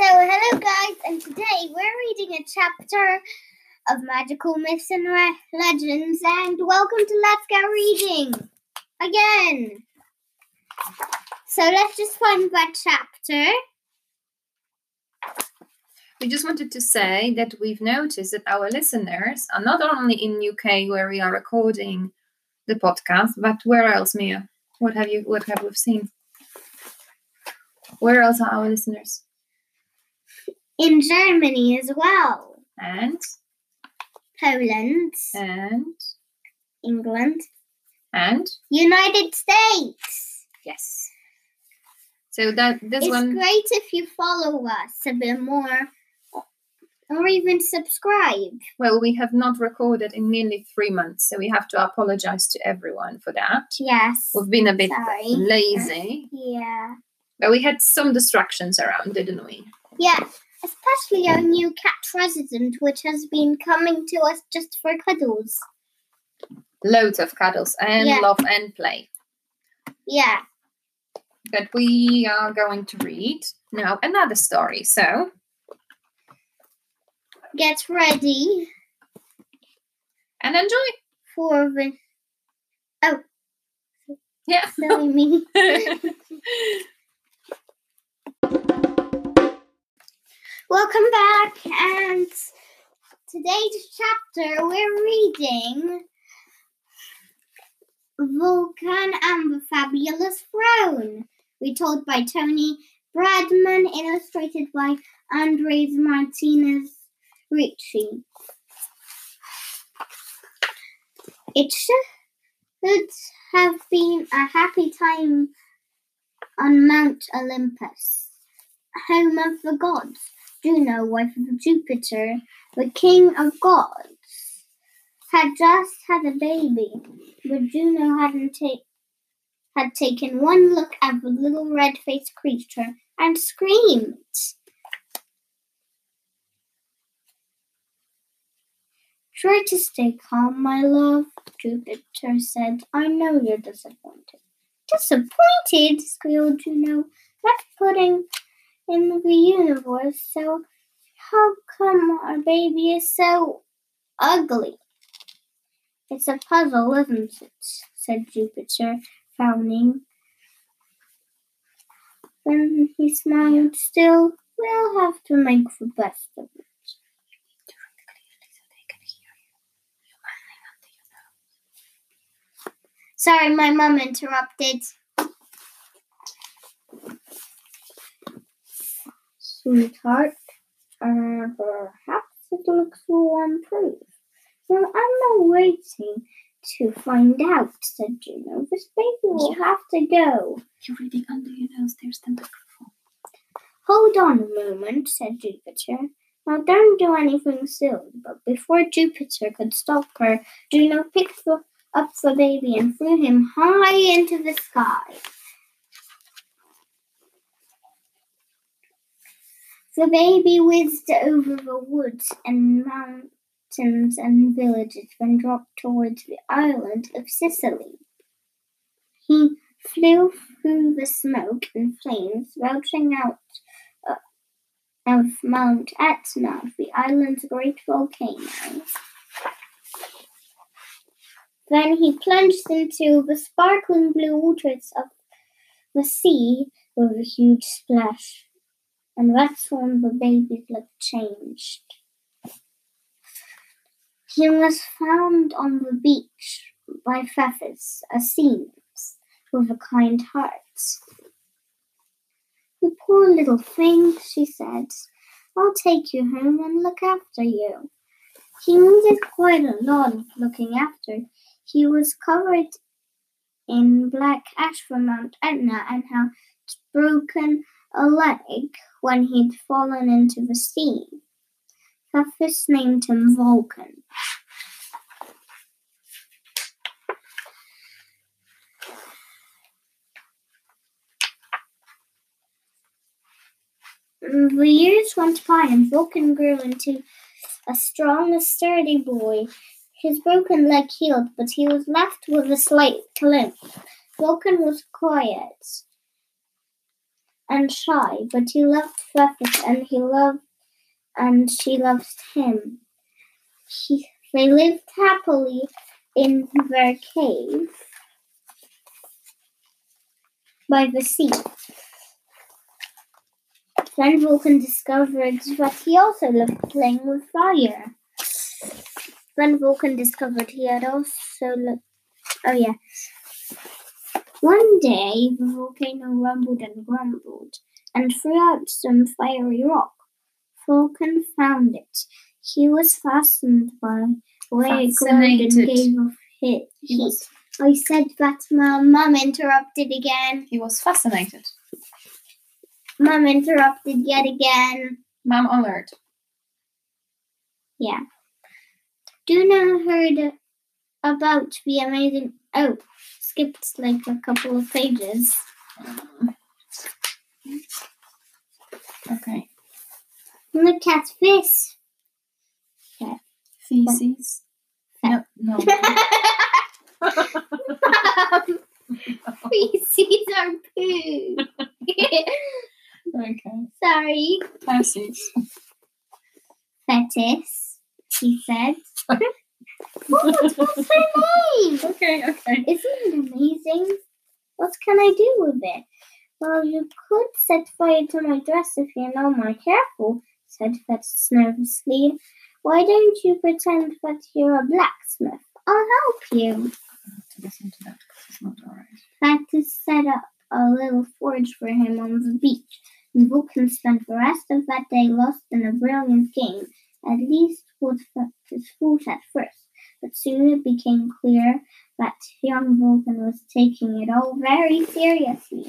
So, hello guys, and today we're reading a chapter of magical myths and re- legends, and welcome to Let's Go Reading again. So, let's just find that chapter. We just wanted to say that we've noticed that our listeners are not only in UK where we are recording the podcast, but where else, Mia? What have you what have we seen? Where else are our listeners? In Germany as well, And Poland, and England, and United States. yes. So that this one it's one great if you follow us a bit more or even subscribe. well we have not recorded in nearly three months, so we have to apologize to everyone for that. Yes. We've been a bit Sorry. lazy, Yeah. but we had some distractions around, didn't we? Yeah. Especially our new cat resident, which has been coming to us just for cuddles. Loads of cuddles and Yeah. love and play. Yeah. But we are going to read now another story. So Get ready and enjoy. for the. Oh. Yeah. Silly me. Welcome back, and today's chapter we're reading Vulcan and the Fabulous Throne, retold by Tony Bradman, illustrated by Andres Martinez Ricci. It should have been a happy time on Mount Olympus, home of the gods. Juno, wife of Jupiter, the king of gods, had just had a baby, but Juno hadn't ta- had taken one look at the little red-faced creature and screamed. Try to stay calm, my love, Jupiter said. I know you're disappointed. Disappointed? squealed Juno. That's putting in the universe, so how come our baby is so ugly? It's a puzzle, isn't it? said Jupiter, frowning. Then he smiled still. We'll have to make the best of it. Sorry, my mum interrupted. Sweetheart, uh, perhaps it looks warm proof. Well, I'm not waiting to find out, said Juno. This baby will have to go. You're reading under your nose. There's the microphone. Hold on a moment, said Jupiter. Now don't do anything silly. But before Jupiter could stop her, Juno picked up the baby and threw him high into the sky. The baby whizzed over the woods and mountains and villages and dropped towards the island of Sicily. He flew through the smoke and flames, belching out of Mount Etna, the island's great volcano. Then he plunged into the sparkling blue waters of the sea with a huge splash. And that's when the baby's look changed. He was found on the beach by Phoebus, a seamstress, with a kind heart. You poor little thing, she said. I'll take you home and look after you. He needed quite a lot of looking after. He was covered in black ash from Mount Etna and had broken a leg when he'd fallen into the sea. Phoebus named him Vulcan. The years went by and Vulcan grew into a strong, sturdy boy. His broken leg healed, but he was left with a slight limp. Vulcan was quiet and shy, but he loved Phoebus and he loved and she loved him. He, they lived happily in their cave by the sea. Then Vulcan discovered that he also loved playing with fire. Then Vulcan discovered he had also loved. Oh, yeah. One day, the volcano rumbled and grumbled and threw out some fiery rock. Vulcan found it. He was fastened by the way it glowed and gave off heat. He was, I said that my mum interrupted again. he was fascinated. Mum interrupted yet again. Mum alert. Yeah. Juno heard about the amazing. Oh, skipped like a couple of pages. Okay. Look at this. Feces. No, no. Feces are poo. okay. Sorry. Feces. Fetis, she said. what? What's her name? Okay, okay. Isn't What can I do with it? Well, you could set fire to my dress if you're not more careful, said Fetus nervously. Why don't you pretend that you're a blacksmith? I'll help you. To listen to that because it's not alright. Fetus set up a little forge for him on the beach, and Vulcan spent the rest of that day lost in a brilliant game. At least was Fetus thought at first, but soon it became clear that young Vulcan was taking it all very seriously.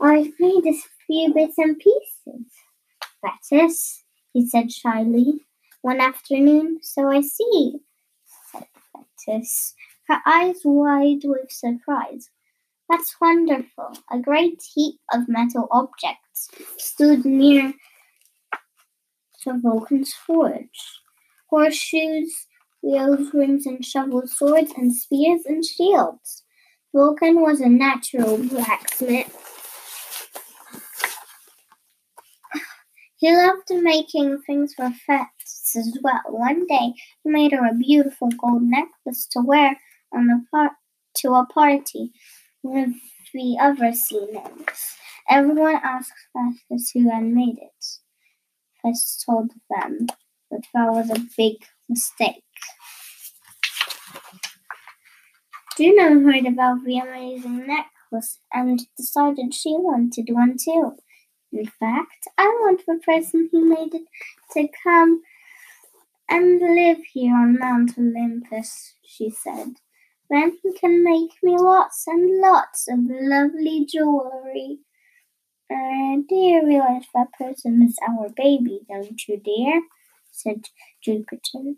I've made a few bits and pieces. Fetus, he said shyly, one afternoon. So I see, said Fetus, her eyes wide with surprise. That's wonderful. A great heap of metal objects stood near to Vulcan's forge. Horseshoes, wheels, rings, and shovels, swords, and spears and shields. Vulcan was a natural blacksmith. He loved making things for Fetus as well. One day he made her a beautiful gold necklace to wear on a par- to a party with the other sea nymphs. Everyone asked Fetus who had made it. Fetus told them that that was a big mistake. Juno heard about the amazing necklace and decided she wanted one too. In fact, I want the person who made it to come and live here on Mount Olympus, she said. Then he can make me lots and lots of lovely jewelry. Uh, do you realize that person is our baby, don't you, dear? said Jupiter.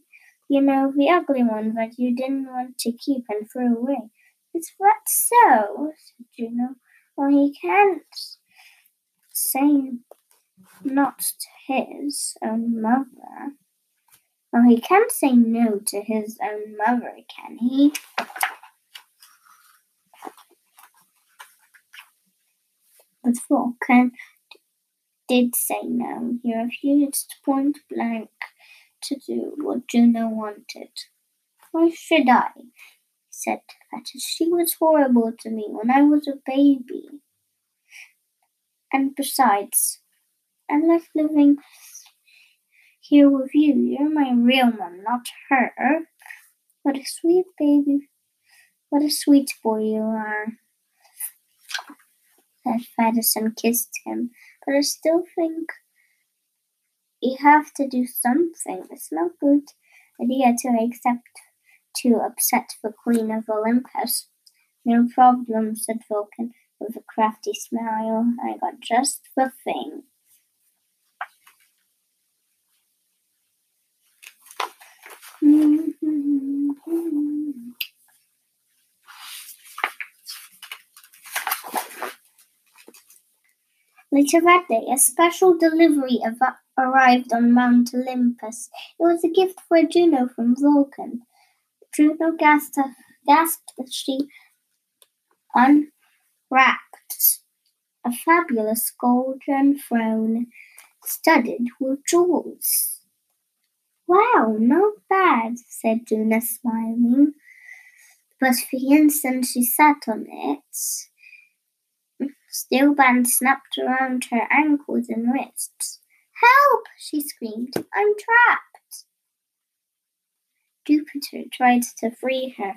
You know, the ugly one that you didn't want to keep and throw away. Is that so? said Juno. Well, he can't say not to his own mother. Well, he can't say no to his own mother, can he? But Vulcan did say no. He refused point blank to do what Juno wanted. Why should I? He said Thetis. She was horrible to me when I was a baby. And besides, I like living here with you. You're my real mom, not her. What a sweet baby. What a sweet boy you are. Said Thetis kissed him. But I still think you have to do something. It's not good idea to accept to upset the Queen of Olympus. No problem, said Vulcan with a crafty smile. I got just the thing. Later that day, a special delivery av- arrived on Mount Olympus. It was a gift for Juno from Vulcan. Juno gasped, gasped as she unwrapped a fabulous golden throne studded with jewels. Wow, not bad, said Juno, smiling. But for the instant she sat on it, steel bands snapped around her ankles and wrists. Help! she screamed. I'm trapped. Jupiter tried to free her.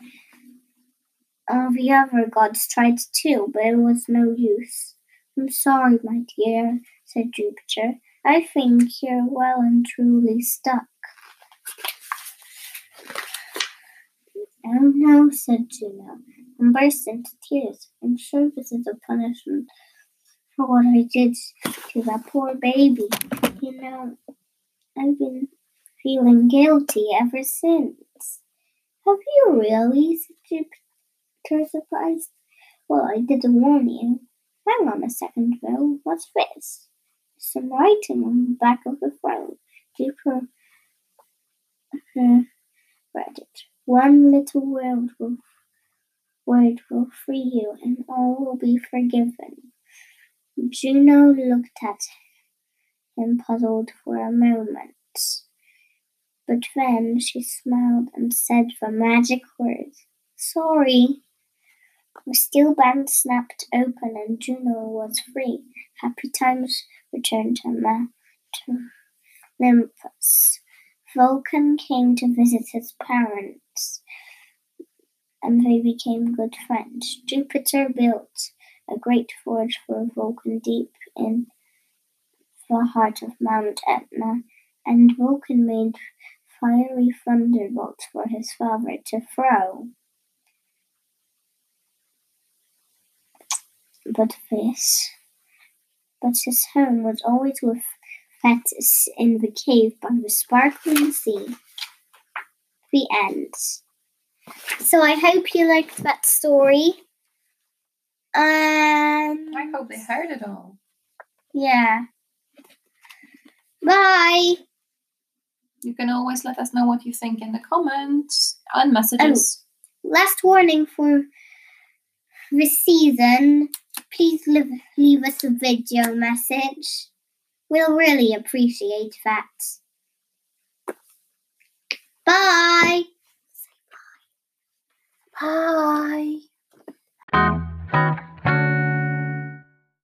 All the other gods tried too, but it was no use. I'm sorry, my dear, said Jupiter. I think you're well and truly stuck. Oh no, said Juno, and burst into tears. I'm sure this is a punishment for what I did to that poor baby. You know, I've been feeling guilty ever since. Have you really? said Jupiter, surprised. Well, I didn't warn you. Hang on a second, though. What's this? Some writing on the back of the throne. Jupiter uh, read it. One little word will, word will free you, and all will be forgiven. Juno looked at him puzzled for a moment. But then she smiled and said the magic word. Sorry. The steel band snapped open and Juno was free. Happy times returned to, Ma- to Olympus. Vulcan came to visit his parents, and they became good friends. Jupiter built a great forge for Vulcan deep in the heart of Mount Etna, and Vulcan made fiery thunderbolts for his father to throw. But this, but his home was always with Thetis in the cave by the sparkling sea. The end. So I hope you liked that story. Um, I hope they heard it all. yeah. Bye. You can always let us know what you think in the comments and messages. Last warning for this season. Please leave, leave us a video message. We'll really appreciate that. Bye. Bye.